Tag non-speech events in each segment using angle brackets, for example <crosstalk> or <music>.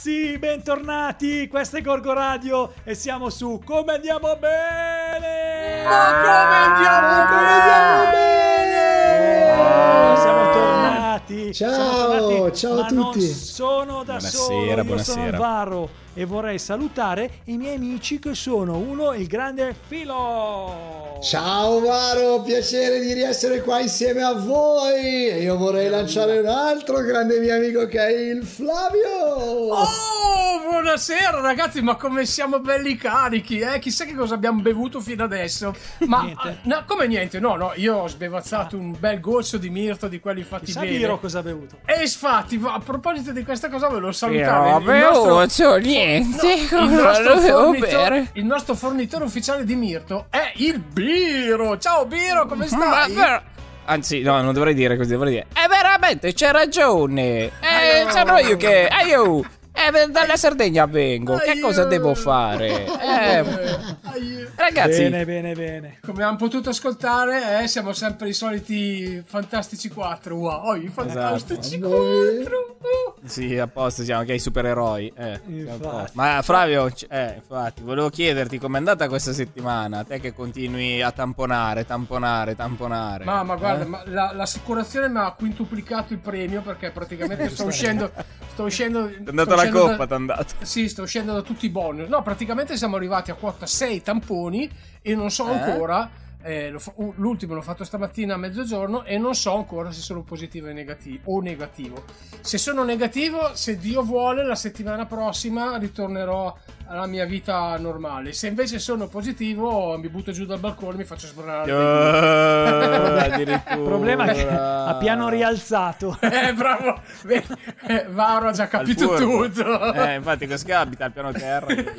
ragazzi, bentornati, questo è Gorgo Radio e siamo su Come andiamo bene! Ma come andiamo, come andiamo bene! Oh, siamo tornati! Ciao, siamo tornati, ciao a tutti. sono da Buonasera, solo, io sono buonasera. Alvaro e vorrei salutare i miei amici che sono uno, il grande Filo! Ciao Varo, piacere di riessere qua insieme a voi. E io vorrei lanciare un altro grande mio amico che è il Flavio. Oh, buonasera ragazzi, ma come siamo belli carichi, eh? Chissà che cosa abbiamo bevuto fino adesso. Ma Niente. eh, no, come niente? No, no, io ho sbevazzato un bel goccio di mirto di quelli fatti Chissà bene. Biro cosa ha bevuto. E infatti, a proposito di questa cosa, ve lo Io salutare. non bevuto niente, <laughs> il, cosa nostro dovevo fornitore, bere? il nostro fornitore ufficiale di mirto è il Biro. Ciao Biro, come Ma stai? per- Anzi, no, non dovrei dire così, dovrei dire. Eh, veramente, c'è ragione. Eh, Aio. sono io che. Aio! Eh, dalla Sardegna vengo. Che Aio. cosa devo fare? Eh, ragazzi, Bene, bene, bene. Come hanno potuto ascoltare, eh, siamo sempre i soliti fantastici 4. Wow, i fantastici Esatto. 4. Sì, a posto siamo anche i supereroi. Eh. Ma Flavio, eh, infatti, volevo chiederti com'è andata questa settimana. Te che continui a tamponare, tamponare, tamponare. Ma, ma guarda, Eh? ma la- l'assicurazione mi ha quintuplicato il premio perché praticamente sto uscendo. Sto uscendo. Ti è andata la coppa, ti è andata. Sì, sto uscendo da tutti i bonus. No, praticamente siamo arrivati a quota 6 tamponi e non so Eh? ancora. Eh, l'ultimo l'ho fatto stamattina a mezzogiorno e non so ancora se sono positivo o negativo, o negativo. Se sono negativo, se Dio vuole, la settimana prossima ritornerò alla mia vita normale. Se invece sono positivo, mi butto giù dal balcone e mi faccio sbranare. Oh, <laughs> addirittura. Il problema è che ha piano rialzato. <laughs> Eh, bravo, eh, Varo ha già capito tutto. Eh, infatti, così abita al piano terra. Eh.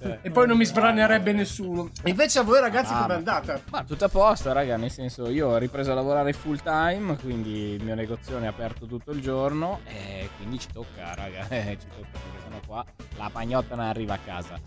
<laughs> E poi non mi sbranerebbe nessuno. Invece a voi ragazzi Ah, com'è ma- andata? Ma tutto a posto, raga. Nel senso, io ho ripreso a lavorare full time. Quindi il mio negozione è aperto tutto il giorno. E quindi ci tocca, raga. <laughs> Eh, ci tocca perché sono qua. La pagnotta non arriva a casa.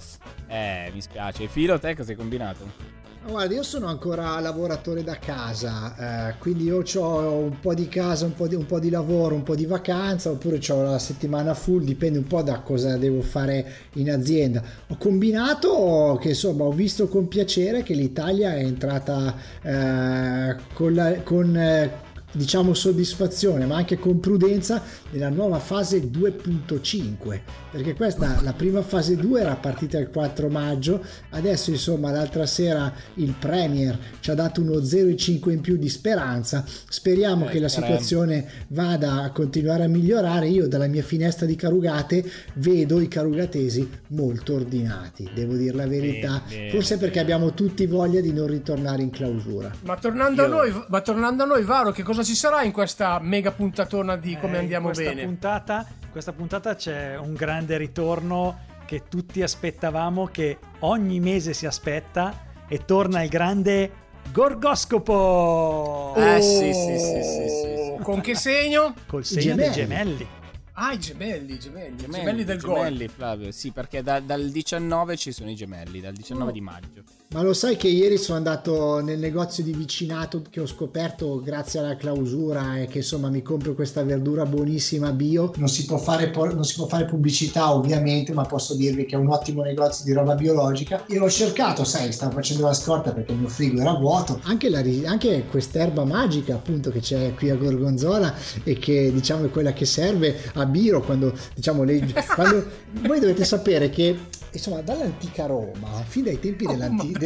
Eh, mi spiace. Filo, te cosa hai combinato? Guarda, io sono ancora lavoratore da casa, eh, quindi io ho un po' di casa, un po' di, un po' di lavoro, un po' di vacanza, oppure ho la settimana full, dipende un po' da cosa devo fare in azienda. Ho combinato che insomma ho visto con piacere che l'Italia è entrata eh, con, la- con, eh, diciamo soddisfazione, ma anche con prudenza nella nuova fase 2.5, perché questa la prima fase 2 era partita il 4 maggio, adesso insomma l'altra sera il Premier ci ha dato uno 0,5 in più di speranza, speriamo Eh, che la situazione vada a continuare a migliorare, io dalla mia finestra di Carugate vedo i carugatesi molto ordinati, devo dire la verità, Bene, forse bene, perché abbiamo tutti voglia di non ritornare in clausura. Ma tornando, Io- a noi, ma tornando a noi, Varo, che cosa ci sarà in questa mega puntatona di come Eh, andiamo in questa bene? Puntata, in questa puntata c'è un grande ritorno che tutti aspettavamo, che ogni mese si aspetta e torna il grande Gorgoscopo Eh, sì, sì, sì, sì, sì, sì. Con che segno? col segno dei gemelli. gemelli. Ah, i gemelli, i gemelli, i gemelli, del gol. gemelli, Flavio. Sì, perché da- dal 19 ci sono i gemelli, dal 19 Oh. di maggio. Ma lo sai che ieri sono andato nel negozio di vicinato che ho scoperto grazie alla clausura e che insomma mi compro questa verdura buonissima bio. Non si può fare, non si può fare pubblicità ovviamente, ma posso dirvi che è un ottimo negozio di roba biologica. E ho cercato, sai, stavo facendo la scorta perché il mio frigo era vuoto. Anche, la anche quest'erba magica appunto che c'è qui a Gorgonzola e che diciamo è quella che serve a Biro quando diciamo le... quando... <laughs> Voi dovete sapere che insomma dall'antica Roma, fin dai tempi dell'anti- dell'antica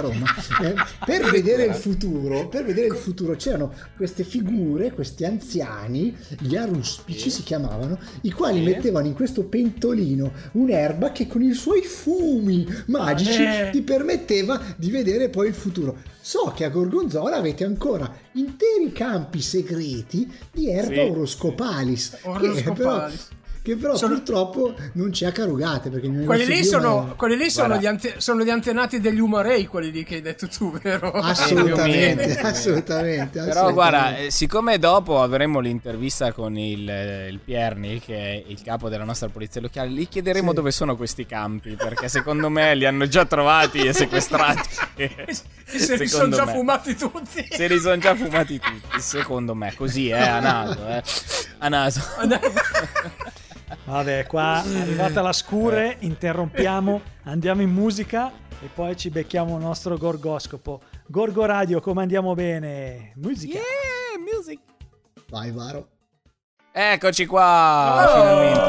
Roma, eh, per vedere il futuro, per vedere il futuro c'erano queste figure, questi anziani, gli aruspici si chiamavano, i quali mettevano in questo pentolino un'erba che con i suoi fumi magici Eh. ti permetteva di vedere poi il futuro. So che a Gorgonzola avete ancora interi campi segreti di erba Sì. oroscopalis. che però- Oroscopalis. Che però Sono- purtroppo non c'è a Carugate perché mio Quelli lì sono, è- quelli lì sono, gli ante- sono gli antenati degli Umarei, quelli lì che hai detto tu, <laughs> vero? assolutamente, Eh, meno. assolutamente, Però assolutamente. guarda, eh, siccome dopo avremo l'intervista con il, eh, il Pierni, che è il capo della nostra polizia locale, gli chiederemo Sì. dove sono questi campi, perché secondo me li hanno già trovati e sequestrati. <laughs> E se li sono già me. fumati tutti. Se li sono già fumati tutti, secondo me, così, eh, a naso, eh. A naso. <laughs> Vabbè, qua è arrivata la scure, interrompiamo, andiamo in musica e poi ci becchiamo il nostro gorgoscopo. Gorgo Radio, come andiamo bene? Musica. Yeah, music. Vai Varo. Eccoci qua, Oh! finalmente.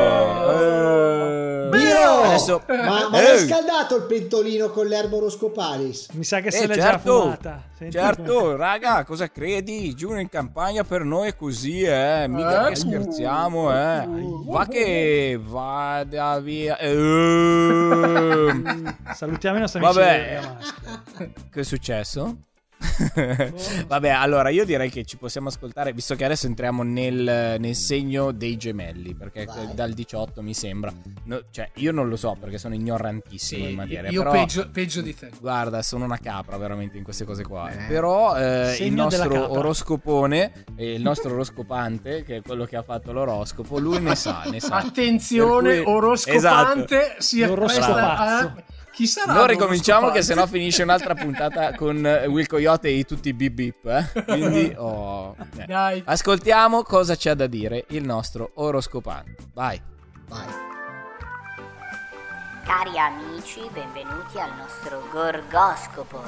Eh! Adesso... Ma, ma Eh. l'hai scaldato il pentolino con l'erba oroscopalis? Mi sa che Eh, se l'è già certo, fumata. Senti certo, come- raga, cosa credi? Giù in campagna per noi è così, eh. Mica Eh? che scherziamo, eh. Va che vada via. Ehm, Salutiamo i nostri amici Vabbè. della Maschera. che è successo? <laughs> Vabbè, allora io direi che ci possiamo ascoltare, visto che adesso entriamo nel, nel segno dei gemelli, perché Vai. dal 18 mi sembra. No, cioè, io non lo so perché sono ignorantissimo in materia. io però... peggio, peggio di te. Guarda, sono una capra veramente in queste cose qua. Eh. Però eh, il nostro oroscopone, e il nostro oroscopante, che è quello che ha fatto l'oroscopo, lui ne sa, ne sa. Attenzione, cui- oroscopante si L'oroscopazzo. appresta a... Chi sarà? Noi ricominciamo che sennò finisce un'altra puntata con eh, Will Coyote e tutti i bip bip. Eh? Quindi, <laughs> oh, eh. Dai. ascoltiamo cosa c'ha da dire il nostro oroscopante. Vai. Vai. Cari amici, benvenuti al nostro Gorgoscopo.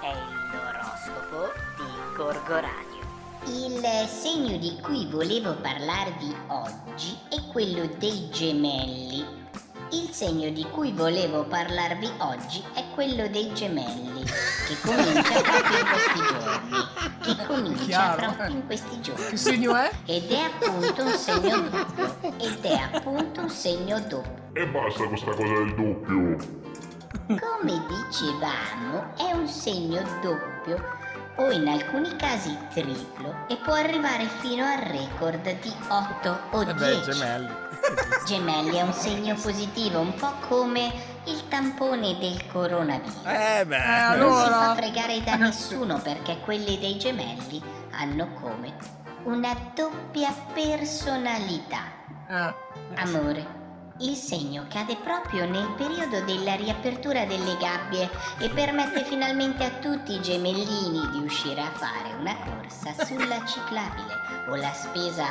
È l'oroscopo di Gorgoradio. Il segno di cui volevo parlarvi oggi è quello dei gemelli. Il segno di cui volevo parlarvi oggi è quello dei gemelli, che comincia proprio in questi giorni. Che comincia Chiaro. proprio in questi giorni. Che segno è? Ed è appunto un segno doppio. Ed è appunto un segno doppio. E basta questa cosa del doppio. Come dicevamo, è un segno doppio o in alcuni casi triplo e può arrivare fino al record di 8 o 10. Gemelli è un segno positivo, un po' come il tampone del coronavirus. Eh beh. Eh, Non si allora- fa fregare da nessuno perché quelli dei gemelli hanno come una doppia personalità. Ah, Amore, il segno cade proprio nel periodo della riapertura delle gabbie e permette finalmente a tutti i gemellini di uscire a fare una corsa sulla ciclabile o la spesa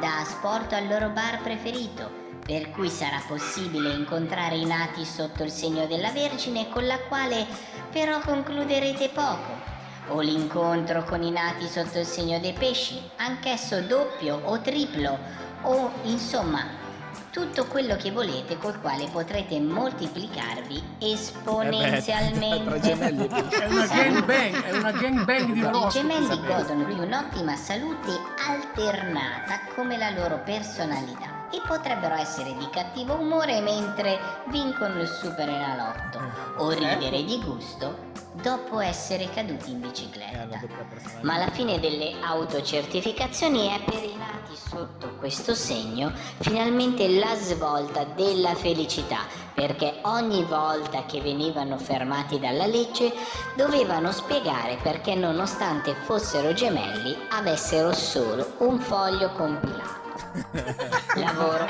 da sport al loro bar preferito. Per cui sarà possibile incontrare i nati sotto il segno della Vergine con la quale però concluderete poco. O l'incontro con i nati sotto il segno dei pesci, anch'esso doppio o triplo, o insomma tutto quello che volete col quale potrete moltiplicarvi <laughs> esponenzialmente. tra gemelli e pesci. <laughs> è una gangbang, è una gangbang di I oroscopi. gemelli godono di un'ottima salute alternata come la loro personalità e potrebbero essere di cattivo umore mentre vincono il super enalotto o ridere di gusto dopo essere caduti in Eh, bicicletta. personalità. Ma la fine delle autocertificazioni è per i nati sotto questo segno finalmente la svolta della felicità, perché ogni volta che venivano fermati dalla legge dovevano spiegare perché nonostante fossero gemelli avessero solo un foglio compilato. <laughs> Lavoro.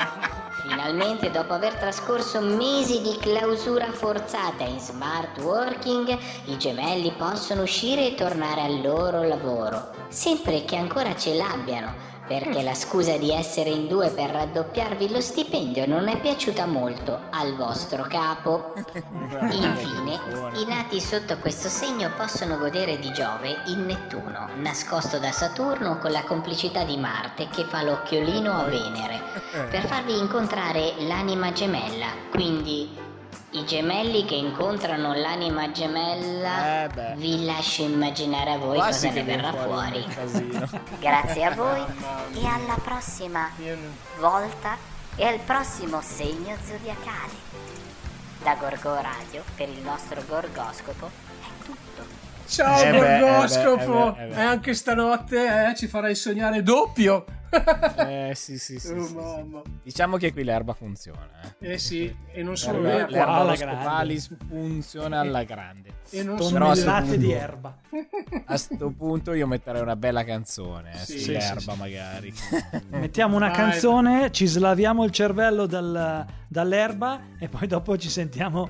Finalmente, dopo aver trascorso mesi di clausura forzata in smart working, i gemelli possono uscire e tornare al loro lavoro. Sempre che ancora ce l'abbiano, perché la scusa di essere in due per raddoppiarvi lo stipendio non è piaciuta molto al vostro capo. Infine, i nati sotto questo segno possono godere di Giove in Nettuno, nascosto da Saturno con la complicità di Marte che fa l'occhiolino a Venere, per farvi incontrare l'anima gemella. Quindi i gemelli che incontrano l'anima gemella, Eh vi lascio immaginare a voi Quasi cosa ne verrà fuori. <laughs> Grazie a voi <laughs> e alla prossima volta e al prossimo segno zodiacale. Da Gorgo Radio per il nostro Gorgoscopo è tutto. Ciao Eh eh beh, Gorgoscopo! eh beh, eh beh. E anche stanotte eh, ci farai sognare doppio. Eh sì, sì, sì. Oh, sì, sì. Diciamo che qui l'erba funziona. Eh. Eh sì, e non solo L'erba, l'erba, l'erba alla grande. funziona alla grande. e non solo. Tonnellate di punto- erba. A sto punto io metterei una bella canzone eh, Sì, sull'erba sì, sì. magari. <laughs> Mettiamo una canzone, ci slaviamo il cervello dal- dall'erba e poi dopo ci sentiamo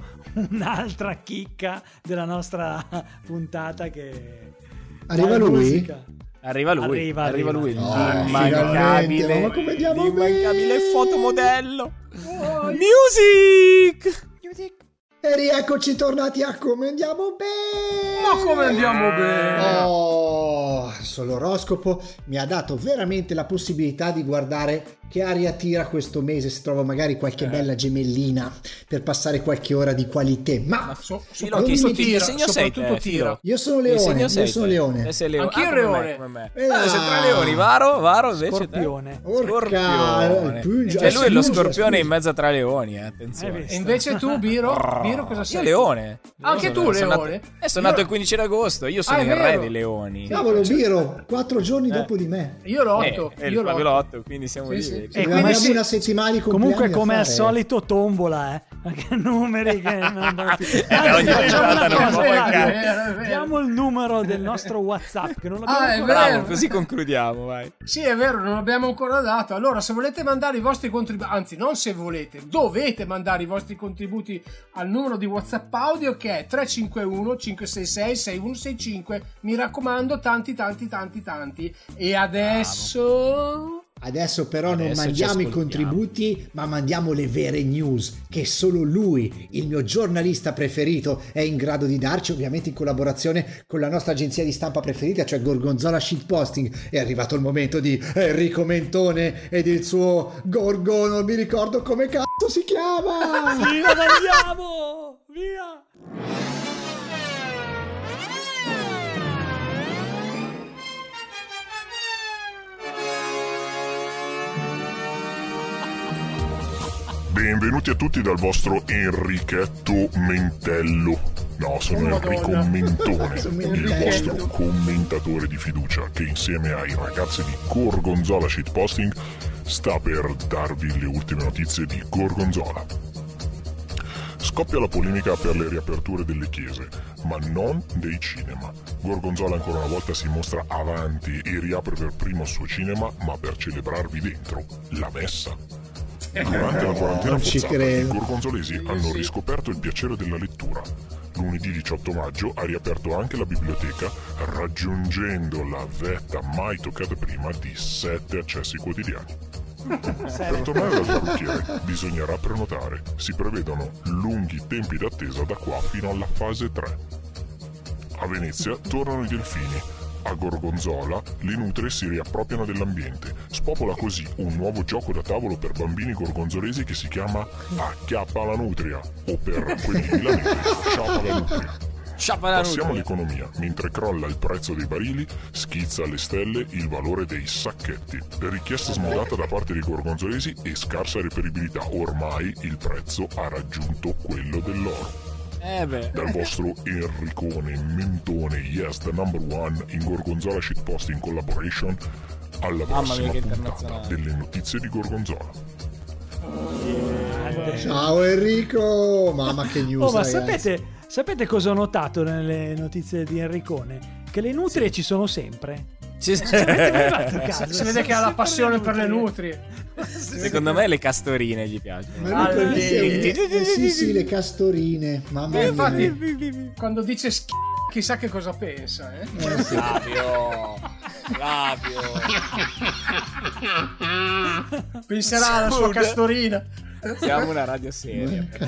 un'altra chicca della nostra puntata che... Arriva lui? musica. Arriva lui, Arriva, arriva, arriva. lui, Oh, finalmente, l'immancabile, ma come andiamo l'immancabile fotomodello. Music! E rieccoci tornati a come andiamo bene. Ma come andiamo bene? Oh, l'oroscopo mi ha dato veramente la possibilità di guardare che aria tira questo mese, se trovo magari qualche Eh. bella gemellina per passare qualche ora di qualità. Ma So- Filo, soprattutto che, mi tira, segno sei soprattutto te, tira. Filo? io sono leone, io sei sono te? leone. Te sei leone. Anch'io Ah, come leone. me, come me. Eh, Ah, sei tra leoni, Varo? Varo invece te? Scorpione. Orca, Scorpione. Pungia- Cioè lui è lo scorpione in mezzo tra leoni, eh, attenzione. E invece tu, Biro? Biro cosa Io sei? leone. Anche Io tu, leone? nato- Eh, sono nato il 15 d'agosto, io sono Ah, il re dei leoni. Cavolo, Biro, quattro giorni dopo di me. Io l'otto. Eh, è il io Fabio l'otto. Lotto, quindi siamo lì. Sì. vedi? E Abbiamo quindi abbiamo sì, una settimana di Comunque come al solito tombola, eh. Perché numeri che <laughs> non. Eh, non vero. Diamo il numero del nostro WhatsApp che non l'abbiamo Ah, è ancora vero. Bravo, così concludiamo, vai. Sì, è vero, non l'abbiamo ancora dato. Allora, se volete mandare i vostri contributi, anzi, non se volete, dovete mandare i vostri contributi al numero di WhatsApp audio che è 351 566 6165. Mi raccomando, tanti, tanti, tanti, tanti. E adesso. Adesso però non Adesso ci mandiamo i contributi, ma mandiamo le vere news che solo lui, il mio giornalista preferito, è in grado di darci, ovviamente in collaborazione con la nostra agenzia di stampa preferita, cioè Gorgonzola Shitposting. È arrivato il momento di Enrico Mentone ed il suo Gorgo, non mi ricordo come cazzo si chiama. Via, andiamo! Via! Benvenuti a tutti dal vostro Enrichetto Mentello. No, sono Enrico. Mentone, <laughs> il vostro commentatore di fiducia che insieme ai ragazzi di Gorgonzola Shitposting sta per darvi le ultime notizie di Gorgonzola. Scoppia la polemica per le riaperture delle chiese, ma non dei cinema. Gorgonzola ancora una volta si mostra avanti e riapre per primo il suo cinema, ma per celebrarvi dentro la messa. Durante la quarantena forzata, i gorgonzolesi hanno riscoperto il piacere della lettura. Lunedì 18 maggio ha riaperto anche la biblioteca, raggiungendo la vetta mai toccata prima di 7 accessi quotidiani. Per tornare dal parrucchiere bisognerà prenotare. Si prevedono lunghi tempi d'attesa da qua fino alla fase 3. A Venezia tornano i delfini. A Gorgonzola le nutrie si riappropriano dell'ambiente. Spopola così un nuovo gioco da tavolo per bambini gorgonzolesi che si chiama Acchiappa la nutria o per quelli milanesi Sciapa la nutria. Passiamo all'economia. Mentre crolla il prezzo dei barili, schizza alle stelle il valore dei sacchetti. Richiesta smodata da parte dei gorgonzolesi e scarsa reperibilità. Ormai il prezzo ha raggiunto quello dell'oro. Eh beh. Dal vostro Enricone Mentone, yes, the number one in Gorgonzola Shitposting Collaboration, alla prossima mia, puntata delle notizie di Gorgonzola. Ciao Enrico, mamma che news. Oh, ma sapete, sapete cosa ho notato nelle notizie di Enricone? Che le nutrie ci sono sempre. Ci- Ci mai fatto caso? Si vede che ha la passione per le nutrie. Secondo me le castorine gli piacciono. Sì. è- eh, sì, sì, le castorine. Mamma E mia. infatti, quando dice sch... chissà che cosa pensa, eh? Eh, sì. Flavio. Flavio. Penserà alla sua castorina. Siamo una radio seria. Fa-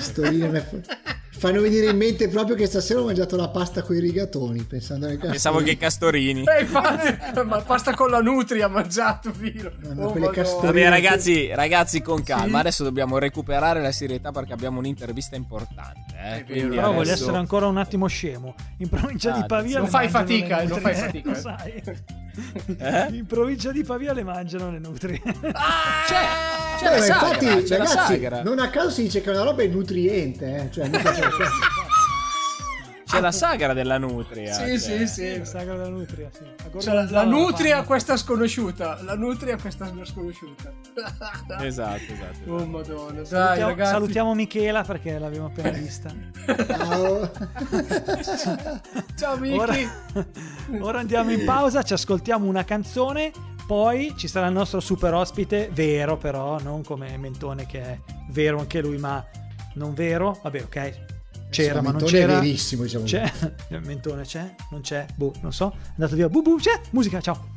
fanno venire in mente proprio che stasera ho mangiato la pasta con i rigatoni pensando alle castorine. Pensavo che castorini. E infatti, ma pasta con la nutria ha mangiato, filo. No, no, Oh, castorine. Vabbè ragazzi, ragazzi con calma, adesso dobbiamo recuperare la serietà perché abbiamo un'intervista importante. Eh? Però voglio adesso- essere ancora un attimo scemo. In provincia Ah, di Pavia non fai fatica, le non fai fatica, lo eh. sai. Eh? In provincia di Pavia le mangiano le nutrie. C'è, c'è Eh, la ma sagra, infatti, c'è la ragazzi, sagra. non a caso si dice che una roba è nutriente, eh? cioè, c'è- la sagra della nutria. Sì, cioè. sì, sì. La sagra della nutria, sì. A Cioè, la, la nutria fanno. questa sconosciuta. La nutria questa sconosciuta. <laughs> Esatto, esatto. Oh madonna. Dai, Salutiamo, ragazzi. salutiamo Michela perché l'abbiamo appena vista. Ciao. <laughs> Ciao Miki. Ora, ora andiamo in pausa, ci ascoltiamo una canzone, poi ci sarà il nostro super ospite, vero però, non come Mentone che è vero anche lui, ma non vero. Vabbè, ok. C'era, ma non Mentone è c'era. verissimo, diciamo. C'è. <laughs> Mentone c'è? Non c'è? Boh, non so. È andato via. Bu, bu, c'è. Musica, ciao.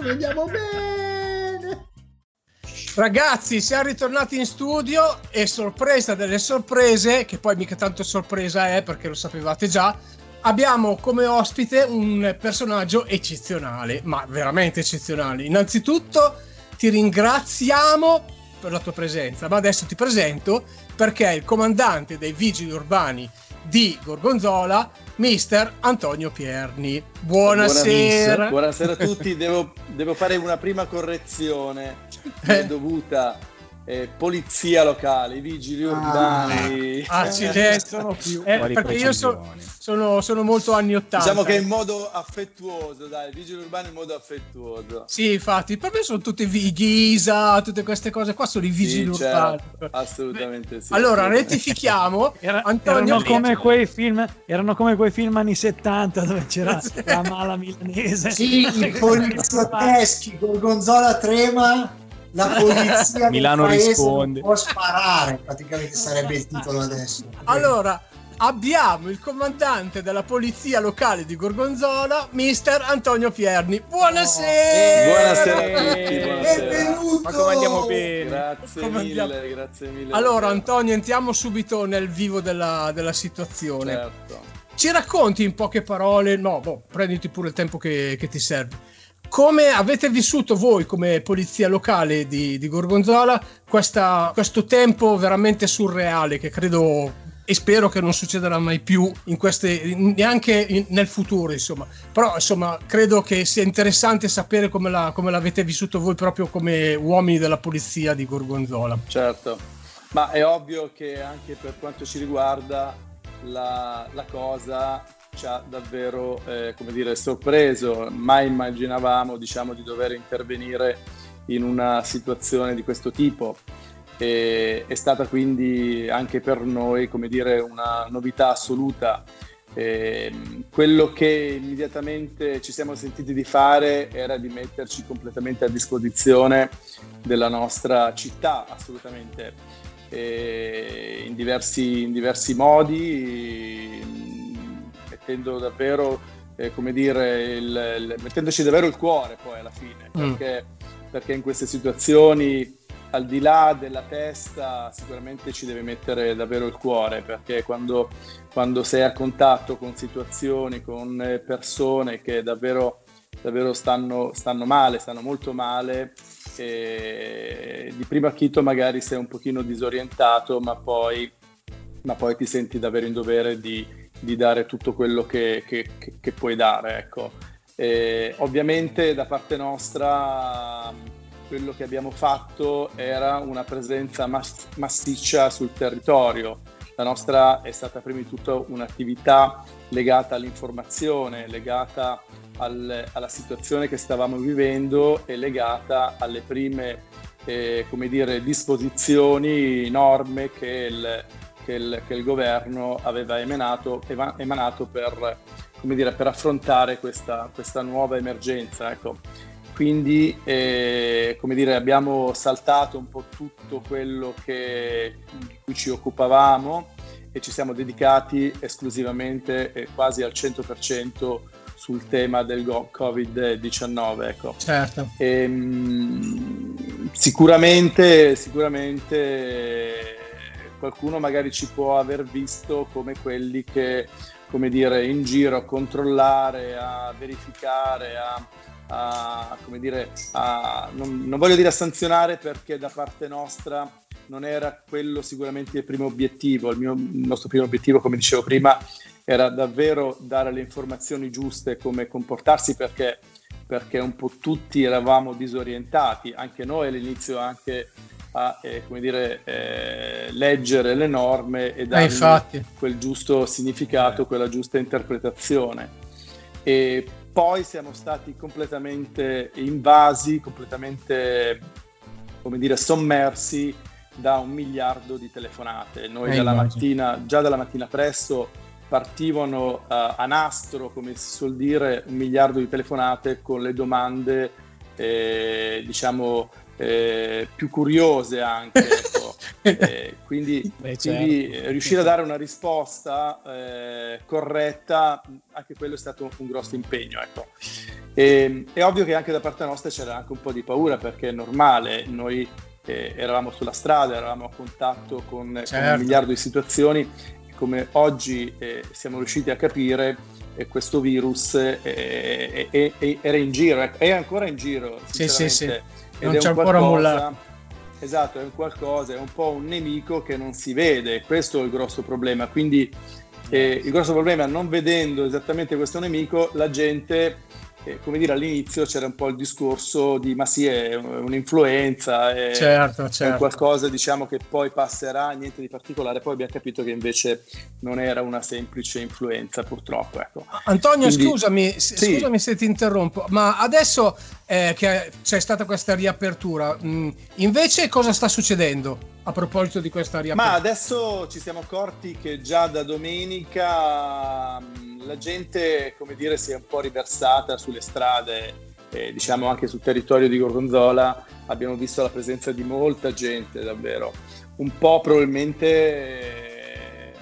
Vediamo <laughs> bene. Ragazzi, siamo ritornati in studio e sorpresa delle sorprese, che poi mica tanto sorpresa è perché lo sapevate già, abbiamo come ospite un personaggio eccezionale, ma veramente eccezionale. Innanzitutto ti ringraziamo per la tua presenza, ma adesso ti presento perché è il comandante dei vigili urbani di Gorgonzola, mister Antonio Pierni. Buonasera. Buona, buonasera a tutti, <laughs> devo, devo fare una prima correzione è dovuta eh, polizia locale, i vigili urbani. Accidenti, sono più. Eh, perché io so- sono, sono molto anni 80. Diciamo che in modo affettuoso, dai, vigili urbani in modo affettuoso. Sì, infatti, per me sono tutte vi- Ghisa, tutte queste cose qua sono i vigili Sì, urbani. certo, assolutamente sì. Allora, rettifichiamo. <laughs> Era- Antonio erano, come quei film, erano come quei film anni 70 dove c'era <laughs> la mala milanese. Sì, i <laughs> poliziotteschi, Gorgonzola trema, la polizia Milano paese risponde. non può sparare, praticamente sarebbe il titolo adesso. Allora, abbiamo il comandante della polizia locale di Gorgonzola, mister Antonio Pierni. Buonasera! Buonasera a tutti, buonasera. Benvenuto! Ma come andiamo bene? Grazie Come andiamo? mille, grazie mille. Allora, Antonio, entriamo subito nel vivo della, della situazione. Certo. Ci racconti in poche parole, no, boh, prenditi pure il tempo che, che ti serve. Come avete vissuto voi come polizia locale di, di Gorgonzola questa- questo tempo veramente surreale che credo e spero che non succederà mai più in queste, neanche in- nel futuro, insomma. Però, insomma, credo che sia interessante sapere come, la- come l'avete vissuto voi proprio come uomini della polizia di Gorgonzola. Certo, ma è ovvio che anche per quanto ci riguarda la, la cosa ci ha davvero, eh, come dire, sorpreso. Mai immaginavamo, diciamo, di dover intervenire in una situazione di questo tipo. E, è stata quindi anche per noi, come dire, una novità assoluta. Ehm, quello che immediatamente ci siamo sentiti di fare era di metterci completamente a disposizione della nostra città, assolutamente, e in, diversi, in diversi modi, mettendo davvero, eh, come dire, il- il- mettendoci davvero il cuore poi alla fine, Mm. perché, perché in queste situazioni al di là della testa sicuramente ci deve mettere davvero il cuore perché quando, quando sei a contatto con situazioni, con eh, persone che davvero, davvero stanno, stanno male, stanno molto male, di primo acchito magari sei un pochino disorientato ma poi, ma poi ti senti davvero in dovere di, di dare tutto quello che, che- che- che puoi dare. Ecco. E ovviamente da parte nostra quello che abbiamo fatto era una presenza mass- massiccia sul territorio. La nostra è stata prima di tutto un'attività legata all'informazione, legata al- alla situazione che stavamo vivendo e legata alle prime eh, come dire, disposizioni, norme che il, che il- che il governo aveva emanato, eva- emanato per, come dire, per affrontare questa, questa nuova emergenza. Ecco. Quindi eh, come dire, abbiamo saltato un po' tutto quello che, di cui ci occupavamo e ci siamo dedicati esclusivamente e quasi al 100% sul tema del go- Covid-19. Ecco. Certo. Ehm, sicuramente, sicuramente qualcuno magari ci può aver visto come quelli che, come dire, in giro a controllare, a verificare, a, a- come dire, a- non, non voglio dire a sanzionare perché da parte nostra non era quello sicuramente il primo obiettivo. Il, mio- il nostro primo obiettivo, come dicevo prima, era davvero dare le informazioni giuste, come comportarsi perché perché un po' tutti eravamo disorientati, anche noi all'inizio anche a eh, come dire, eh, leggere le norme e Eh, dare infatti. quel giusto significato, quella giusta interpretazione. E poi siamo stati completamente invasi, completamente, come dire, sommersi da un miliardo di telefonate. Noi Eh, dalla mattina, già dalla mattina presto partivano eh, a nastro, come si suol dire, un miliardo di telefonate con le domande, eh, diciamo, eh, più curiose anche. <laughs> ecco. Eh, quindi Beh, quindi certo. riuscire a dare una risposta eh, corretta, anche quello è stato un grosso impegno. Ecco. E, è ovvio che anche da parte nostra c'era anche un po' di paura perché è normale, noi eh, eravamo sulla strada, eravamo a contatto con, con Certo. un miliardo di situazioni come oggi eh, siamo riusciti a capire eh, questo virus eh, eh, eh, era in giro, ecco, è ancora in giro. Sì, sì, sì. Non c'è ancora mollato. Esatto, è un qualcosa, è un po' un nemico che non si vede, questo è il grosso problema. Quindi il grosso problema è non vedendo esattamente questo nemico, la gente, eh, come dire, all'inizio c'era un po' il discorso di ma sì, è un'influenza, è, Certo, è certo. qualcosa diciamo che poi passerà, niente di particolare, poi abbiamo capito che invece non era una semplice influenza purtroppo. Ecco. Antonio, Quindi- scusami, Sì. scusami se ti interrompo, ma adesso eh, che c'è stata questa riapertura, mh, invece cosa sta succedendo a proposito di questa Ma riapertura? adesso ci siamo accorti che già da domenica mh, la gente, come dire, si è un po' riversata sulle strade, eh, diciamo anche sul territorio di Gorgonzola. Abbiamo visto la presenza di molta gente, davvero. Un po' probabilmente, eh,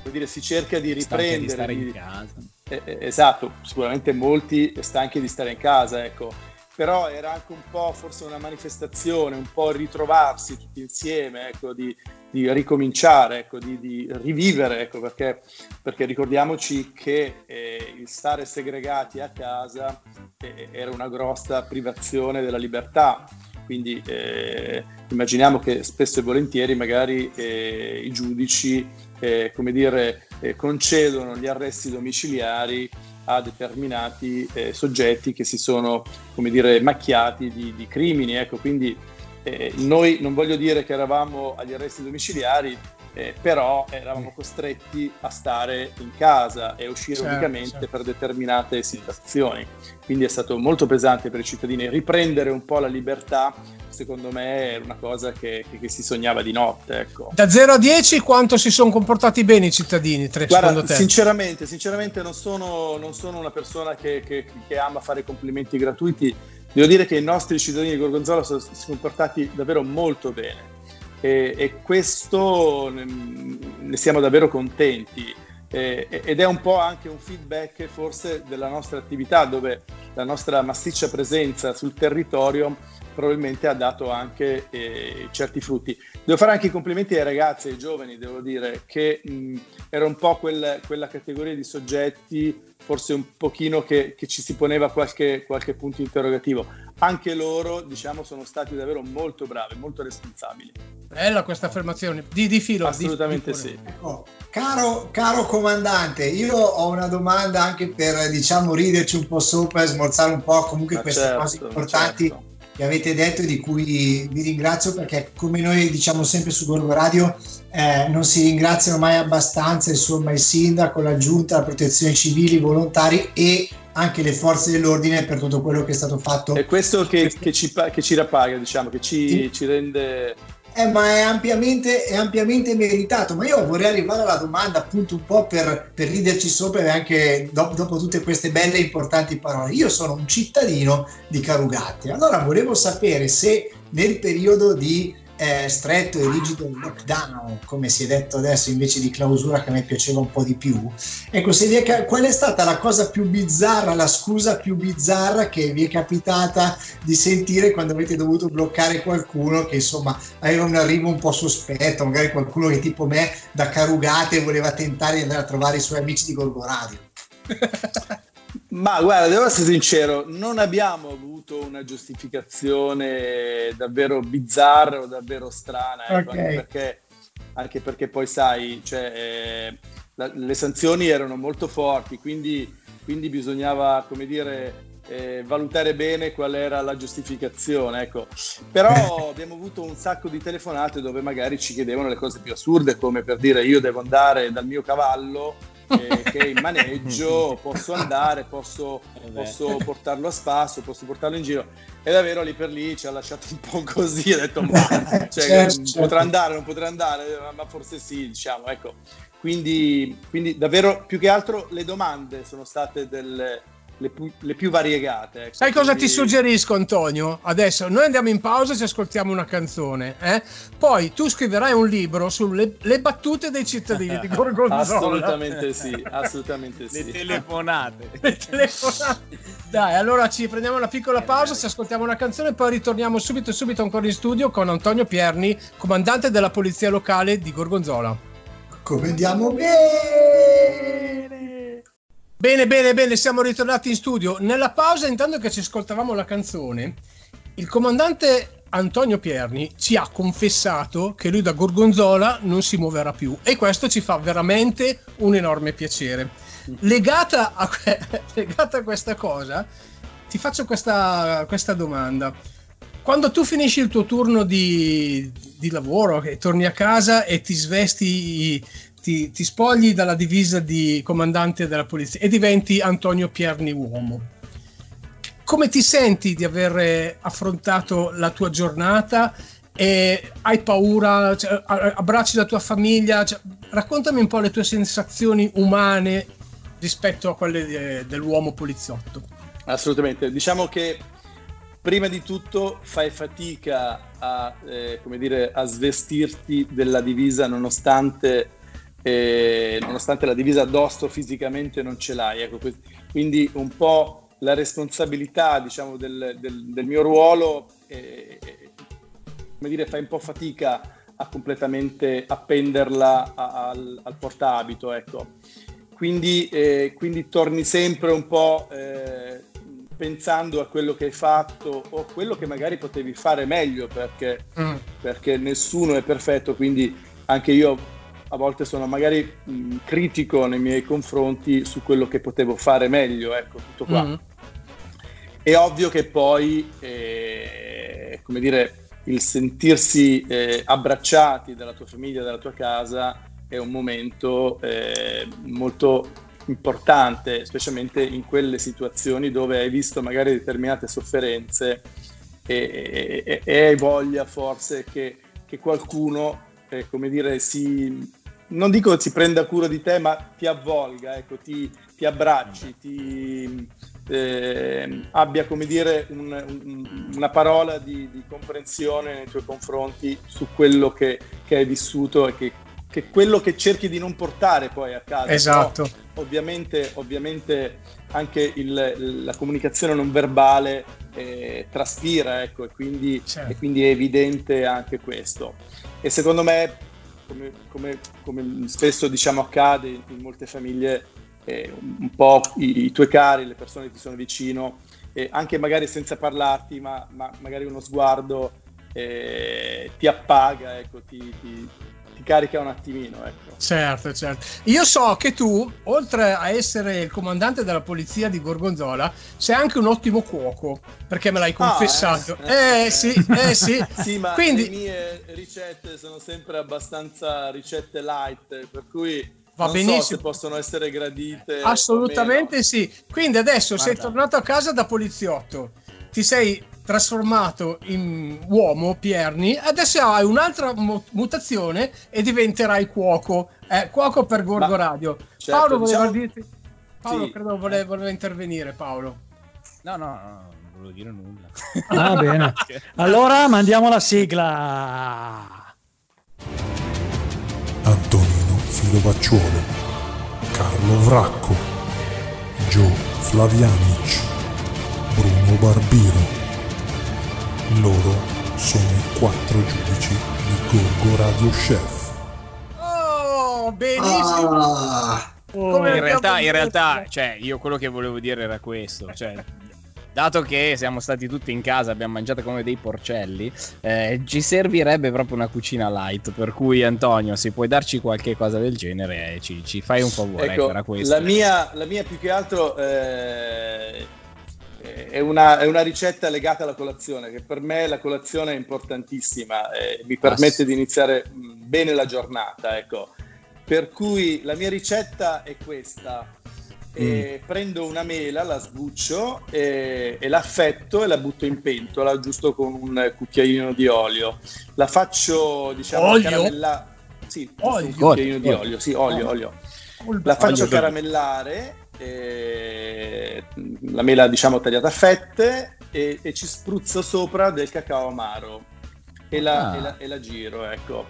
come dire, si cerca di riprendere. di stare in casa. eh, eh, esatto, sicuramente molti stanchi di stare in casa, ecco. Però era anche un po' forse una manifestazione, un po' ritrovarsi tutti insieme, ecco, di, di ricominciare, ecco, di, di rivivere, ecco, perché, perché ricordiamoci che eh, il stare segregati a casa eh, era una grossa privazione della libertà. Quindi eh, immaginiamo che spesso e volentieri magari eh, i giudici eh, come dire, eh, concedono gli arresti domiciliari a determinati soggetti che si sono, come dire, macchiati di, di crimini. Ecco, quindi eh, noi non voglio dire che eravamo agli arresti domiciliari, eh, però eravamo costretti a stare in casa e a uscire Certo, unicamente certo. per determinate situazioni. Quindi è stato molto pesante per i cittadini riprendere un po' la libertà. Secondo me era una cosa che, che- che si sognava di notte. Ecco. Da 0 a 10 quanto si sono comportati bene i cittadini, tre, Guarda, secondo te? sinceramente, sinceramente non sono, non sono una persona che- che ama fare complimenti gratuiti. Devo dire che i nostri cittadini di Gorgonzola sono, si sono comportati davvero molto bene e, e questo ne, ne siamo davvero contenti. Eh, ed è un po' anche un feedback forse della nostra attività dove la nostra massiccia presenza sul territorio probabilmente ha dato anche eh, certi frutti. Devo fare anche i complimenti ai ragazzi ai giovani, devo dire, che mh, era un po' quel- quella categoria di soggetti, forse un pochino che, che ci si poneva qualche, qualche punto interrogativo. Anche loro, diciamo, sono stati davvero molto bravi, molto responsabili. Bella questa affermazione. Di, di filo. di- Assolutamente di pure. sì. Ecco, caro, caro comandante, io ho una domanda anche per diciamo riderci un po' sopra e smorzare un po' comunque Ma queste certo, cose importanti certo. che avete detto e di cui vi ringrazio perché come noi diciamo sempre su Gorgo Radio eh, non si ringraziano mai abbastanza insomma il sindaco, la giunta, la protezione civile, i volontari e anche le forze dell'ordine per tutto quello che è stato fatto È questo che, che ci, che ci rapaga, diciamo, che ci, Sì. ci rende... Eh, ma è ampiamente, è ampiamente meritato. Ma io vorrei arrivare alla domanda appunto un po' per, per riderci sopra e anche do- dopo tutte queste belle e importanti parole. Io sono un cittadino di Carugate, allora volevo sapere se nel periodo di eh, stretto e rigido lockdown, come si è detto adesso invece di clausura che a me piaceva un po' di più, ecco, se vi è qual è stata la cosa più bizzarra, la scusa più bizzarra che vi è capitata di sentire quando avete dovuto bloccare qualcuno che insomma aveva un arrivo un po' sospetto, magari qualcuno che tipo me da Carugate voleva tentare di andare a trovare i suoi amici di Gorgoradio. <laughs> Ma guarda, devo essere sincero, non abbiamo avuto una giustificazione davvero bizzarra o davvero strana, ecco, Ok. anche, perché, anche perché poi sai, cioè, eh, la- le sanzioni erano molto forti, quindi, quindi bisognava, come dire, eh, valutare bene qual era la giustificazione. Ecco. Però <laughs> abbiamo avuto un sacco di telefonate dove magari ci chiedevano le cose più assurde, come per dire io devo andare dal mio cavallo eh, che è in maneggio, <laughs> posso andare, posso, Eh posso, portarlo a spasso, posso portarlo in giro. E davvero lì per lì ci ha lasciato un po' così, ha detto ma <laughs> cioè, Certo, certo. potrà andare, non potrà andare, ma forse sì, diciamo, ecco. Quindi, quindi davvero più che altro le domande sono state delle, le, più, le più variegate. Ecco. Sai cosa ti Quindi- suggerisco, Antonio? Adesso noi andiamo in pausa e ci ascoltiamo una canzone. eh? Poi tu scriverai un libro sulle le battute dei cittadini di <laughs> Gorgonzola. Assolutamente sì, <laughs> assolutamente Le sì. telefonate. <laughs> Le telefonate. Dai, allora ci prendiamo una piccola pausa, ci ascoltiamo una canzone e poi ritorniamo subito subito ancora in studio con Antonio Pierni, comandante della polizia locale di Gorgonzola. Come andiamo bene? Bene, bene, bene, siamo ritornati in studio. Nella pausa, intanto che ci ascoltavamo la canzone, il comandante Antonio Pierni ci ha confessato che lui da Gorgonzola non si muoverà più e questo ci fa veramente un enorme piacere. Legata a, que- <laughs> legata a questa cosa, ti faccio questa, questa domanda. Quando tu finisci il tuo turno di, di lavoro, che torni a casa e ti svesti, ti, ti spogli dalla divisa di comandante della polizia e diventi Antonio Pierni uomo, come ti senti di aver affrontato la tua giornata? E hai paura? Cioè, abbracci la tua famiglia? Cioè, raccontami un po' le tue sensazioni umane rispetto a quelle de- dell'uomo poliziotto. Assolutamente, diciamo che prima di tutto fai fatica a, eh, dire, a svestirti della divisa nonostante, eh, nonostante la divisa addosso fisicamente non ce l'hai. Ecco, quindi un po' la responsabilità diciamo, del, del- del mio ruolo, eh, eh, come dire, fai un po' fatica a completamente appenderla a- al, al portaabito. Ecco quindi, eh, quindi torni sempre un po' eh, pensando a quello che hai fatto o a quello che magari potevi fare meglio perché, perché nessuno è perfetto, quindi anche io a volte sono magari mh, critico nei miei confronti su quello che potevo fare meglio, ecco, tutto qua. Mm. È ovvio che poi, eh, come dire, il sentirsi eh, abbracciati dalla tua famiglia, dalla tua casa, è un momento eh, molto importante, specialmente in quelle situazioni dove hai visto magari determinate sofferenze e, e- e hai voglia forse che, che qualcuno, eh, come dire, si, non dico si prenda cura di te, ma ti avvolga, ecco, ti, ti abbracci, ti eh, abbia, come dire, un- un- una parola di, di comprensione nei tuoi confronti su quello che, che hai vissuto e che, che quello che cerchi di non portare poi a casa. Esatto. Però, ovviamente, ovviamente anche il- la comunicazione non verbale eh, traspira, ecco, e quindi, Certo. e quindi è evidente anche questo. E secondo me, come, come- come spesso diciamo accade in, molte famiglie, eh, un, po' i, i tuoi cari, le persone che ti sono vicino, eh, anche magari senza parlarti, ma, ma magari uno sguardo eh, ti appaga, ecco, ti- ti carica un attimino. Ecco. Certo, certo. Io so che tu, oltre a essere il comandante della polizia di Gorgonzola, sei anche un ottimo cuoco, perché me l'hai confessato. eh. eh. sì, eh sì. <laughs> Sì, ma Quindi le mie ricette sono sempre abbastanza ricette light, per cui Va non so benissimo. se possono essere gradite. Assolutamente sì. Quindi adesso sei Guarda. tornato a casa da poliziotto, ti sei trasformato in uomo, Pierni, adesso hai un'altra mu- mutazione e diventerai cuoco. Eh, cuoco per Gorgo Ma- Radio. certo, Paolo voleva diciamo- dirti... Paolo Sì. credo voleva, voleva intervenire, Paolo. No, no, no, non volevo dire nulla. Ah, <laughs> bene. Allora mandiamo la sigla. Antonino Filovacciuolo, Carlo Vracco, Gio Flavianic, Bruno Barbiro. Loro sono i quattro giudici di Gorgo Radio Chef. Oh, benissimo. Ah, Come in realtà, in realtà, cioè, io quello che volevo dire era questo. Cioè, dato che siamo stati tutti in casa, abbiamo mangiato come dei porcelli, eh, ci servirebbe proprio una cucina light. Per cui, Antonio, se puoi darci qualche cosa del genere, eh, ci, ci fai un favore. Ecco, Ecco, la mia, la mia più che altro, eh, è una, è una ricetta legata alla colazione, che per me la colazione è importantissima, eh, mi permette di iniziare mh, bene la giornata, ecco. Per cui la mia ricetta è questa. Eh, Prendo una mela, la sbuccio e, e l'affetto e la butto in pentola, giusto con un cucchiaino di olio. La faccio, diciamo, Olio? caramella- Sì, Olio? un cucchiaino di Olio. olio, sì, olio, olio. La faccio caramellare, eh, la mela diciamo tagliata a fette e, e ci spruzzo sopra del cacao amaro e la, Ah. e la- e la giro, ecco.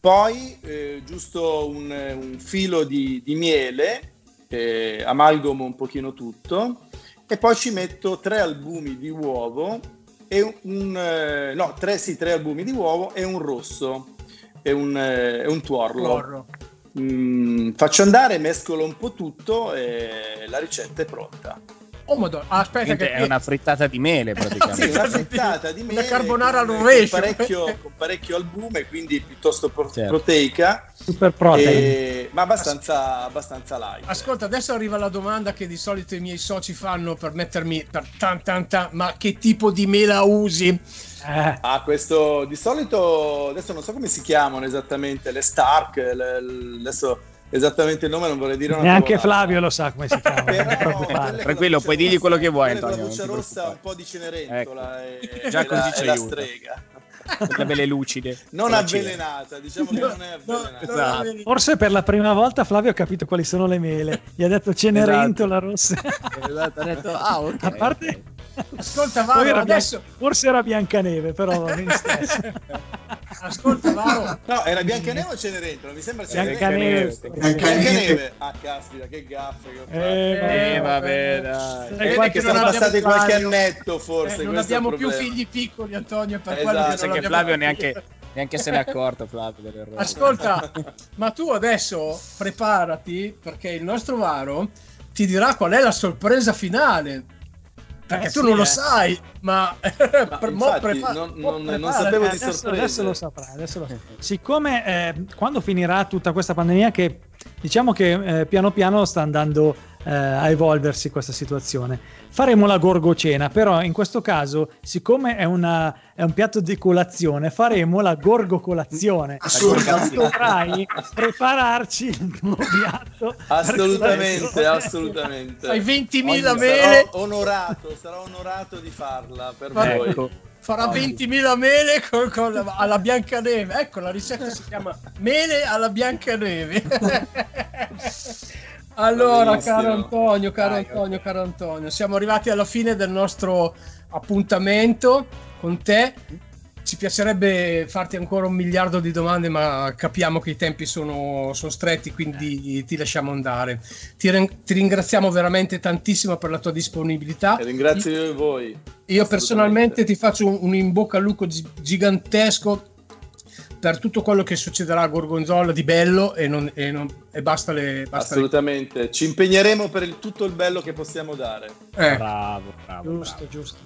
Poi eh, giusto un, un filo di, di miele, eh, amalgamo un pochino tutto e poi ci metto tre albumi di uovo e un, eh, no, tre, sì, tre albumi di uovo e un rosso e un, eh, un tuorlo. Porro. Mm, faccio andare, mescolo un po' tutto e la ricetta è pronta. Oh madonna, Ah, aspetta che È una frittata di mele <laughs> Sì, praticamente. una frittata di Una mele carbonara con, al rovescio. con parecchio, con parecchio albume, quindi piuttosto pro- Certo. proteica, Super protein. e- ma abbastanza, abbastanza light. Ascolta, adesso arriva la domanda che di solito i miei soci fanno per mettermi per tan tan tan, ma che tipo di mela usi? Eh, Ah, questo di solito adesso non so come si chiamano esattamente le Stark, le- le- adesso esattamente il nome non vorrei dire una neanche cavolata. Flavio lo sa come si chiama. Tranquillo, la puoi luce dirgli quello rossa- che vuoi, Antonio, La ti rossa, un po' di cenerentola e, Già e così la, ci e la aiuta. strega. Le belle lucide. Non la avvelenata, diciamo che non è avvelenata. Esatto. Forse per la prima volta Flavio ha capito quali sono le mele. Gli ha detto Cenerentola rossa. Esatto, ha detto, ah, ok. A parte... Ascolta, Varo, era adesso. Bian- Forse era Biancaneve, però va bene stesso. <laughs> Ascolta, Varo. No, era Biancaneve o Cenerentola? Mi sembra Biancaneve. Cenerentola. Biancaneve. Ah, caspita, che gaffe che ho fatto. Eh, Eh, vabbè, dai. Vedi che sono passati qualche annetto forse. Eh, non abbiamo più figli piccoli, Antonio, per Esatto. quello che non che Flavio neanche, neanche se n'è accorto, Flavio, dell'errore. Ascolta, ma tu adesso preparati perché il nostro Varo ti dirà qual è la sorpresa finale. Perché Eh, tu sì, non lo eh. sai, ma, <laughs> Ma infatti, prepa- non, non- non sapevo di adesso, sorprese. adesso lo saprà. Adesso lo saprà. <laughs> Siccome eh, quando finirà tutta questa pandemia, che diciamo che eh, piano piano sta andando eh, a evolversi questa situazione, faremo la gorgocena. Però in questo caso, siccome è, una, è un piatto di colazione, faremo la gorgocolazione. Assolutamente. Dovrai prepararci il tuo piatto. Assolutamente, assolutamente. Hai 20.000 Ogni- mele, Sarò onorato, sarò onorato di farla per Ma- voi. Ecco. farà 20.000 mele con, con la- alla Biancaneve. Ecco, la ricetta si chiama mele alla Biancaneve. <laughs> allora, caro Antonio, caro Dai, Antonio, caro Antonio, siamo arrivati alla fine del nostro appuntamento con te. Ci piacerebbe farti ancora un miliardo di domande, ma capiamo che i tempi sono, sono stretti, quindi ti lasciamo andare. Ti, ti ringraziamo veramente tantissimo per la tua disponibilità. E ringrazio io e voi. Io personalmente ti faccio un, un in bocca al lupo gi- gigantesco per tutto quello che succederà a Gorgonzola di bello e, non- e non- e basta le... Basta le- Assolutamente. Ci impegneremo per il- tutto il bello che possiamo dare. eh. Bravo, bravo. Giusto, giusto.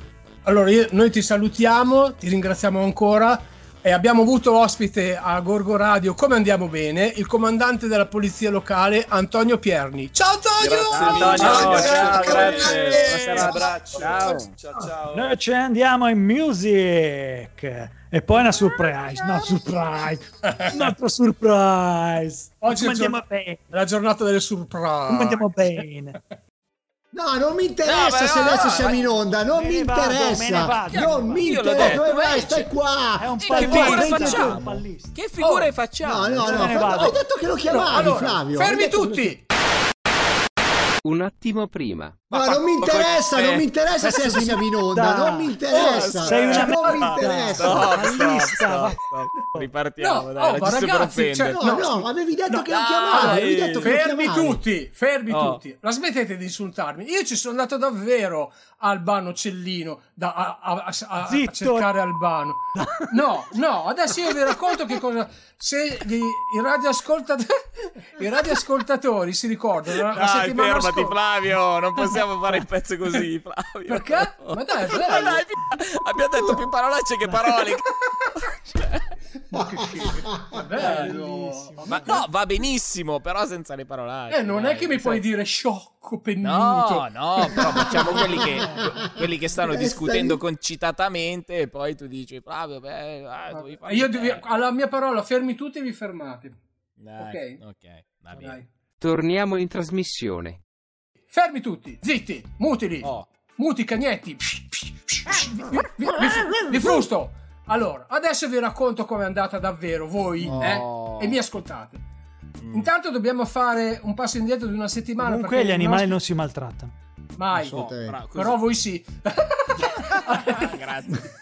Allora io- noi ti salutiamo, ti ringraziamo ancora e abbiamo avuto ospite a Gorgo Radio, come andiamo bene, il comandante della polizia locale Antonio Pierni. Ciao Antonio! Grazie Antonio, mille. ciao, Grazie. Buonasera. abbraccio. Ciao. ciao. ciao. Noi ci andiamo in music e poi una surprise, no surprise, un altro surprise. Oggi è Come andiamo giorno- bene? È la giornata delle surprise. Come andiamo bene? No, non mi interessa No, se no, adesso no, siamo in onda, non mi vado, interessa. vado. Non mi interessa. Dove vai? Stai qua. È un Stai che tu. facciamo? Che figure Oh. facciamo? No, no, no, hai detto che lo chiamavi, Allora, Flavio. Fermi detto che tutti! Un attimo prima. No, Ma fa- non mi interessa, eh, non mi interessa se andiamo in onda, non mi interessa. Sei una non mi interessa. Stop, Ballista, stop, va- stop, stop. Ripartiamo, No, dai, oh, ma ragazzi, cioè, offendere. No, no, avevi detto No, che dai, chiamavi, avevi detto che lo Fermi tutti, fermi Oh. tutti. La smettete di insultarmi. Io ci sono andato davvero Albano Cellino da, a, a- a- a- cercare Albano. No, no, adesso io vi racconto che cosa. Se gli- i, radioascoltatori, <laughs> i radioascoltatori si ricordano la Dai, settimana fermati scorsa. Flavio, non possiamo fare il pezzo così, Flavio. Perché? Ma dai, è Ma dai, abbiamo detto più parolacce che parole. Cioè, Ma che schifo. È bello. Bellissimo. Ma no, va benissimo, però senza le parolacce. Eh, non è dai, che mi sai. puoi dire sciocco, pennuto. No, no, però facciamo quelli che, quelli che stanno Eh, discutendo concitatamente e poi tu dici, Flavio, beh, ah, devi fare Io te." devi- alla mia parola, fermi tutti e vi fermate. Dai, ok. ok, va bene. Dai. Torniamo in trasmissione. Fermi tutti, zitti, mutili, Oh, muti cagnetti. Vi, vi- vi- vi frusto. Allora, adesso vi racconto com'è andata davvero voi, Oh. eh? E mi ascoltate. mm. Intanto dobbiamo fare un passo indietro di una settimana. Comunque gli animali nostri- non si maltrattano. Mai. no, bravo, così. Però voi sì. <laughs> Grazie.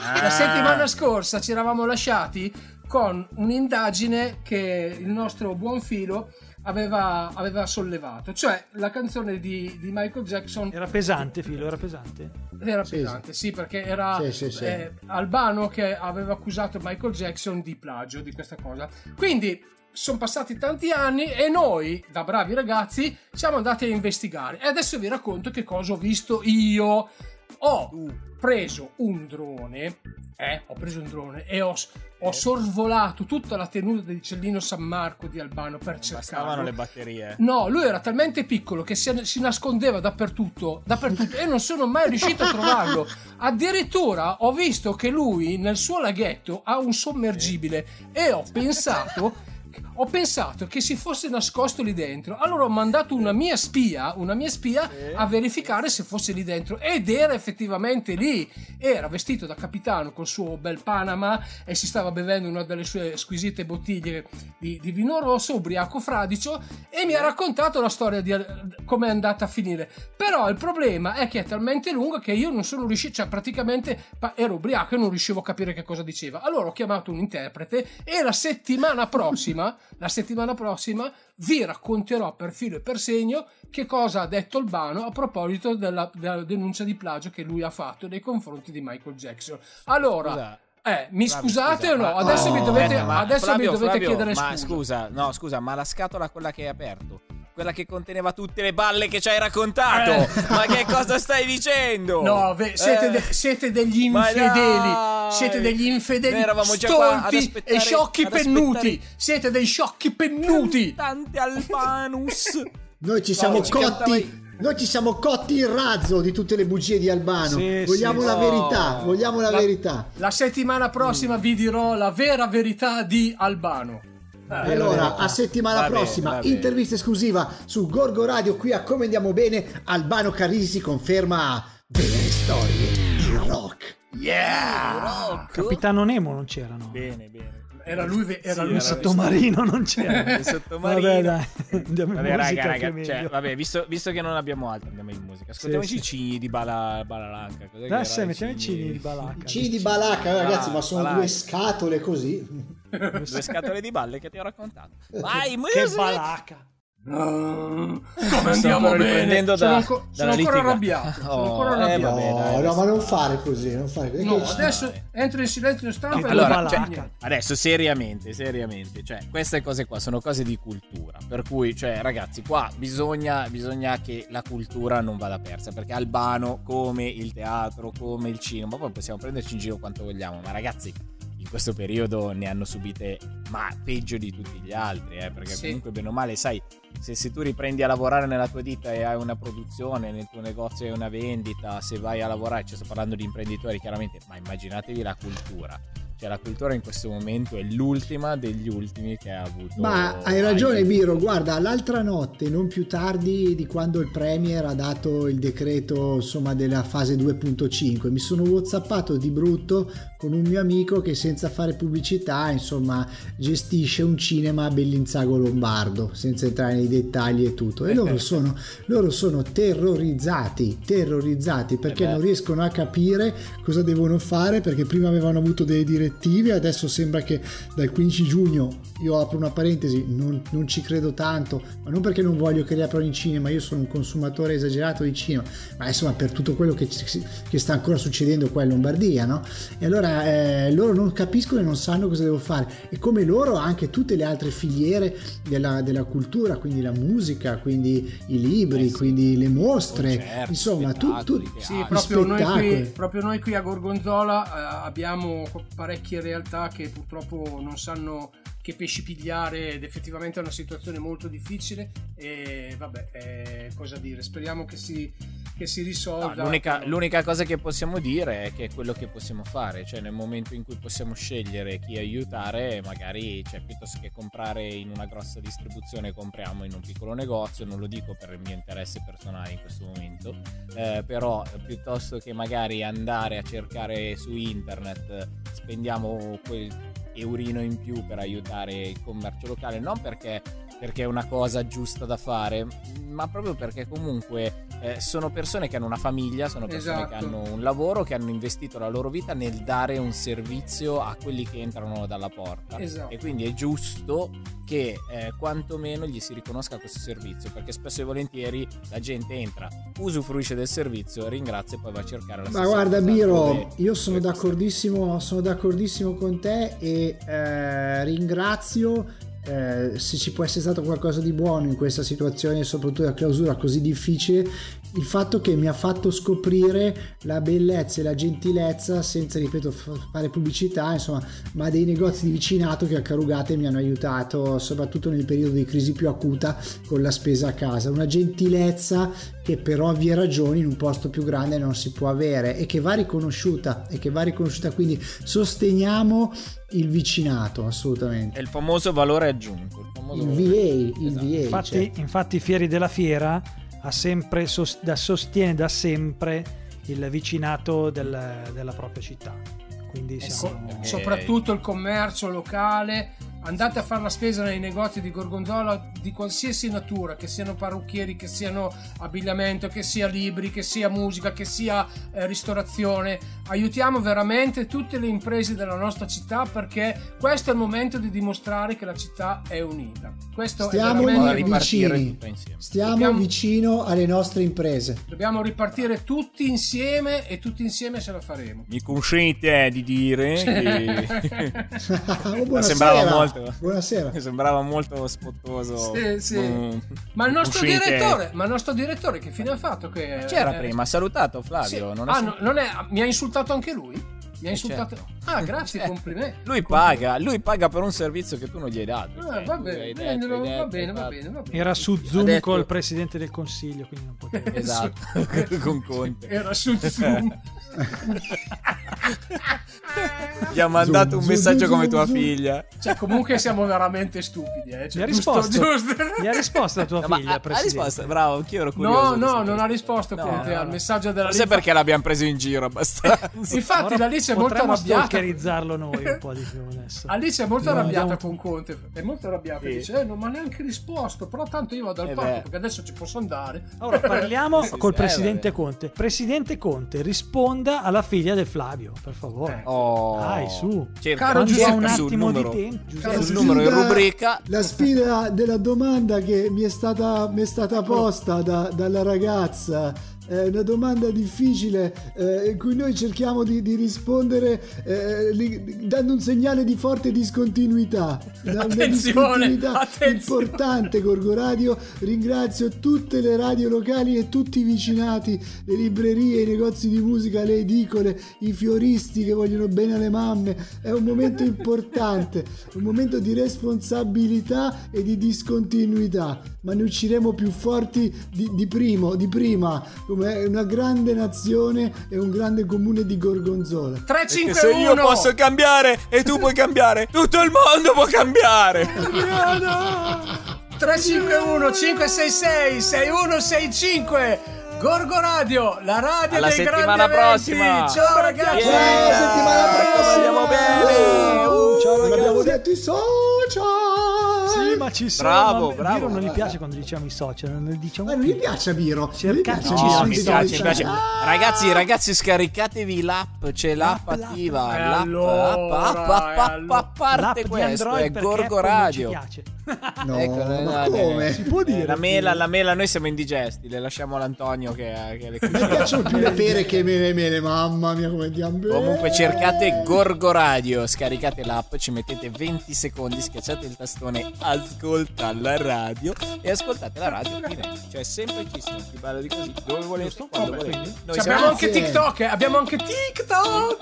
La Ah. settimana scorsa ci eravamo lasciati con un'indagine che il nostro buon filo aveva, aveva sollevato, cioè la canzone di, di Michael Jackson Era pesante, filo, era pesante. era Sì, pesante, sì, perché era Sì, sì, sì. eh, Albano che aveva accusato Michael Jackson di plagio di questa cosa. Quindi sono passati tanti anni e noi, da bravi ragazzi, siamo andati a investigare. E adesso vi racconto che cosa ho visto io. Ho preso un drone, eh, ho preso un drone e ho, ho sorvolato tutta la tenuta del Cellino San Marco di Albano per Bastavano cercarlo. le batterie. No, lui era talmente piccolo che si, si nascondeva dappertutto, dappertutto e non sono mai riuscito a trovarlo. <laughs> Addirittura ho visto che lui nel suo laghetto ha un sommergibile e ho pensato ho pensato che si fosse nascosto lì dentro. Allora ho mandato una mia spia, una mia spia a verificare se fosse lì dentro ed era effettivamente lì. Era vestito da capitano col suo bel Panama e si stava bevendo una delle sue squisite bottiglie di, di vino rosso, ubriaco fradicio e mi ha raccontato la storia di come è andata a finire. Però il problema è che è talmente lunga che io non sono riuscito, cioè praticamente ero ubriaco e non riuscivo a capire che cosa diceva. Allora ho chiamato un interprete e la settimana prossima, <laughs> la settimana prossima vi racconterò per filo e per segno che cosa ha detto Albano a proposito della, della denuncia di plagio che lui ha fatto nei confronti di Michael Jackson. Allora, Scusa, eh, mi Flavio, scusate scusa, o no? ma- Adesso mi Oh, dovete, ma adesso Flavio, mi dovete Flavio, chiedere ma scusa. scusa, no, scusa, ma la scatola quella che hai aperto, quella che conteneva tutte le balle che ci hai raccontato, Eh. ma che cosa stai dicendo? No, ve- siete, Eh. de- siete degli infedeli. Siete degli infedeli stolti e sciocchi pennuti. Siete dei sciocchi pennuti. Tante albanus. <laughs> Noi ci siamo ci cotti. Noi ci siamo cotti il razzo di tutte le bugie di Albano. Sì, vogliamo sì. la No. verità. Vogliamo la, La- verità. La settimana prossima vi dirò la vera verità di Albano. Eh, E allora, a settimana Va bene, prossima, va bene. intervista esclusiva su Gorgo Radio qui a Come Andiamo Bene. Albano Carisi conferma vere storie, yeah! Capitano Nemo non c'era, no? bene, bene. Era lui, era Sì, lui Il era sottomarino non c'era. <laughs> Il sottomarino. Vabbè, dai. Andiamo in Vabbè, musica raga, è raga, cioè, vabbè, visto, visto che non abbiamo altro, andiamo in musica. Ascoltiamoci Sì, i cigni di Bala, Balalanca. Cos'è era sì, i mettiamo i cigni? cini di Balacca. C di Balacca, ragazzi, ma sono Balacca. due scatole così. Due scatole di balle che ti ho raccontato. Vai, Che music! Balacca. Come andiamo bene? riprendendo sono da- anco- sono ancora arrabbiato. Sono Oh, ancora eh, arrabbiato. vabbè, no, dai, no, ma non fare così, non fare così. No, adesso entro in silenzio stampa e Allora, cioè, adesso seriamente, seriamente, cioè, queste cose qua sono cose di cultura. Per cui, cioè, ragazzi, qua bisogna, bisogna che la cultura non vada persa. Perché Albano, come il teatro, come il cinema, poi possiamo prenderci in giro quanto vogliamo. Ma ragazzi, questo periodo ne hanno subite, ma peggio di tutti gli altri, eh, perché Sì. comunque, bene o male, sai, se, se tu riprendi a lavorare nella tua ditta e hai una produzione, nel tuo negozio hai una vendita, se vai a lavorare, ci sto parlando di imprenditori chiaramente, ma immaginatevi la cultura. Cioè la cultura in questo momento è l'ultima degli ultimi che ha avuto. Ma hai ragione Biro, guarda, l'altra notte, non più tardi di quando il Premier ha dato il decreto insomma della fase 2.5, mi sono whatsappato di brutto con un mio amico che senza fare pubblicità insomma gestisce un cinema a Bellinzago Lombardo, senza entrare nei dettagli e tutto. E loro <laughs> sono, loro sono terrorizzati, terrorizzati perché Eh non riescono a capire cosa devono fare perché prima avevano avuto delle direttive, adesso sembra che dal 15 giugno, io apro una parentesi, non, non ci credo tanto, ma non perché non voglio che riaprano i cinema, io sono un consumatore esagerato di cinema, ma insomma per tutto quello che, che sta ancora succedendo qua in Lombardia, no? E allora ma eh, loro non capiscono e non sanno cosa devo fare. E come loro anche tutte le altre filiere della, della cultura, quindi la musica, quindi i libri, Eh sì. quindi le mostre, Concerti, insomma, tu, tu, Sì, proprio noi, qui, proprio noi qui a Gorgonzola eh, abbiamo parecchie realtà che purtroppo non sanno che pesci pigliare ed effettivamente è una situazione molto difficile e vabbè, eh, cosa dire, speriamo che si, che si No, risolva. l'unica, l'unica cosa che possiamo dire è che è quello che possiamo fare, cioè nel momento in cui possiamo scegliere chi aiutare, magari cioè, piuttosto che comprare in una grossa distribuzione, compriamo in un piccolo negozio, non lo dico per il mio interesse personale in questo momento, eh, però piuttosto che magari andare a cercare su internet, spendiamo quel eurino in più per aiutare il commercio locale, non perché perché è una cosa giusta da fare, ma proprio perché comunque eh, sono persone che hanno una famiglia, sono persone che Esatto. hanno un lavoro, che hanno investito la loro vita nel dare un servizio a quelli che entrano dalla porta. Esatto. E quindi è giusto che eh, quantomeno gli si riconosca questo servizio, perché spesso e volentieri la gente entra, usufruisce del servizio, ringrazia e poi va a cercare la Ma stessa guarda cosa Biro, dove- io sono d'accordissimo, sono d'accordissimo con te e eh, ringrazio eh, se ci può essere stato qualcosa di buono in questa situazione, soprattutto la clausura così difficile, il fatto che mi ha fatto scoprire la bellezza e la gentilezza, senza ripeto f- fare pubblicità, insomma, ma dei negozi di vicinato che a Carugate mi hanno aiutato, soprattutto nel periodo di crisi più acuta con la spesa a casa. Una gentilezza che per ovvie ragioni in un posto più grande non si può avere e che va riconosciuta e che va riconosciuta quindi sosteniamo il vicinato assolutamente È il famoso valore aggiunto. Il, famoso il valore VA il Esatto. VA Infatti, cioè. infatti Fieri della Fiera sempre sostiene da sempre il vicinato del- della propria città. Quindi Eh siamo... sì, perché- soprattutto il commercio locale. Andate a fare la spesa nei negozi di Gorgonzola di qualsiasi natura, che siano parrucchieri, che siano abbigliamento, che sia libri, che sia musica, che sia eh, ristorazione. Aiutiamo veramente tutte le imprese della nostra città perché questo è il momento di dimostrare che la città è unita. Questo Stiamo è vicini. stiamo Dobbiamo- vicino alle nostre imprese Dobbiamo ripartire tutti insieme e tutti insieme ce la faremo. Mi consente di dire <laughs> che <laughs> oh, <laughs> sembrava molto buonasera mi sembrava molto spottoso. Sì, sì. Mm, Ma il nostro direttore, ma il nostro direttore che fine ha fatto? Che, C'era eh, prima, ha salutato sì. Flavio. Non è Ah, no, non è- mi ha insultato anche lui? Mi ha Eh, insultato. certo. Ah, grazie, Certo. complimenti. Lui paga, lui paga per un servizio che tu non gli hai dato. Ah, va bene, detto, va bene, va bene, va bene. Era su Zoom detto- col presidente del consiglio, quindi non poteva. <laughs> Esatto, <laughs> con Conte. Era su Zoom. <laughs> Gli ha mandato Zoom, un messaggio zoom, come tua zoom. figlia. Cioè, comunque siamo veramente stupidi. Eh. Cioè, Gli ha giusto- risposto, giusto. gli ha risposto la tua No, figlia, ha, ha risposto, bravo, anch'io ero curioso. No, no, non ha risposto cosa. Conte no, al no. messaggio della Forse Linfa. perché l'abbiamo preso in giro abbastanza. Infatti, Ora la Alice è molto potremmo arrabbiata. stalkerizzarlo noi un po' di più <laughs> adesso. Alice è molto No, arrabbiata andiamo- con Conte. È molto arrabbiata. Sì. Dice: eh, non mi ha neanche risposto. Però tanto io vado al Eh parco beh. perché adesso ci posso andare. Ora <laughs> parliamo Sì, col sì, presidente eh. Conte. Presidente Conte, risponda alla figlia del Flavio, per favore. Oh. Dai, su. Cerca, Caro Giuseppe, un attimo numero, di tempo, Giuseppe. Sul numero in rubrica. la sfida della domanda che mi è stata, mi è stata posta da- dalla ragazza è una domanda difficile eh, in cui noi cerchiamo di, di rispondere eh, li- dando un segnale di forte discontinuità. Attenzione, discontinuità attenzione. importante Gorgo Radio. Ringrazio tutte le radio locali e tutti i vicinati le librerie, i negozi di musica le edicole, i fioristi che vogliono bene alle mamme. È un momento importante un momento di responsabilità e di discontinuità. Ma ne usciremo più forti di, di primo, di prima come una grande nazione e un grande comune di Gorgonzola 3, 5, Perché se 1. io posso cambiare e tu puoi cambiare, tutto il mondo può cambiare. 351 566 6165 Gorgo Radio, la radio Alla dei settimana grandi eventi. prossima. Ciao ragazzi. Yeah. Ciao, settimana prossima. Andiamo bene. Uh, ciao, ragazzi. abbiamo detto i social ma ci sono. Bravo, ma a bravo. Biro non gli piace quando diciamo i social, non diciamo ma non gli piace a Biro Cercateci No, sui mi social. piace, mi piace. Ragazzi, ragazzi, scaricatevi l'app, c'è l'app, L'app, l'app. attiva. L'app, allora, app, app, app, e app, a parte L'app di questo, Android è perché Gorgo Apple non ci Radio. piace. <laughs> No, Ecco, ma no, no, come? no. Si può dire. La mela, la mela, noi siamo indigesti, le lasciamo all'Antonio che, che le Mi cucina. piacciono più le <laughs> pere che me le mele, mamma mia come andiamo bene. Comunque cercate Gorgo Radio, scaricate l'app, ci mettete 20 secondi, schiacciate il tastone ascolta la radio e ascoltate la radio fine. Cioè è semplicissimo, ti parlo di così, dove volete, quando Vabbè, volete. Noi Cioè, abbiamo anche. TikTok, eh, abbiamo anche TikTok.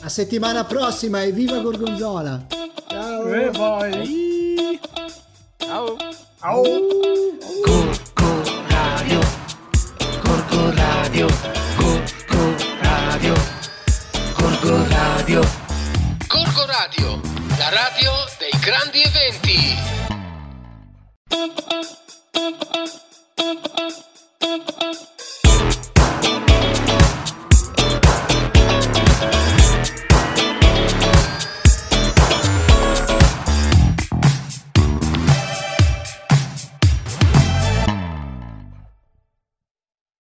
A settimana prossima e viva Gorgonzola. Ciao. E poi. Wee. Au. Au. Radio. Corco Radio. Corco Radio. Corco Radio. Corco Radio. La radio dei grandi eventi.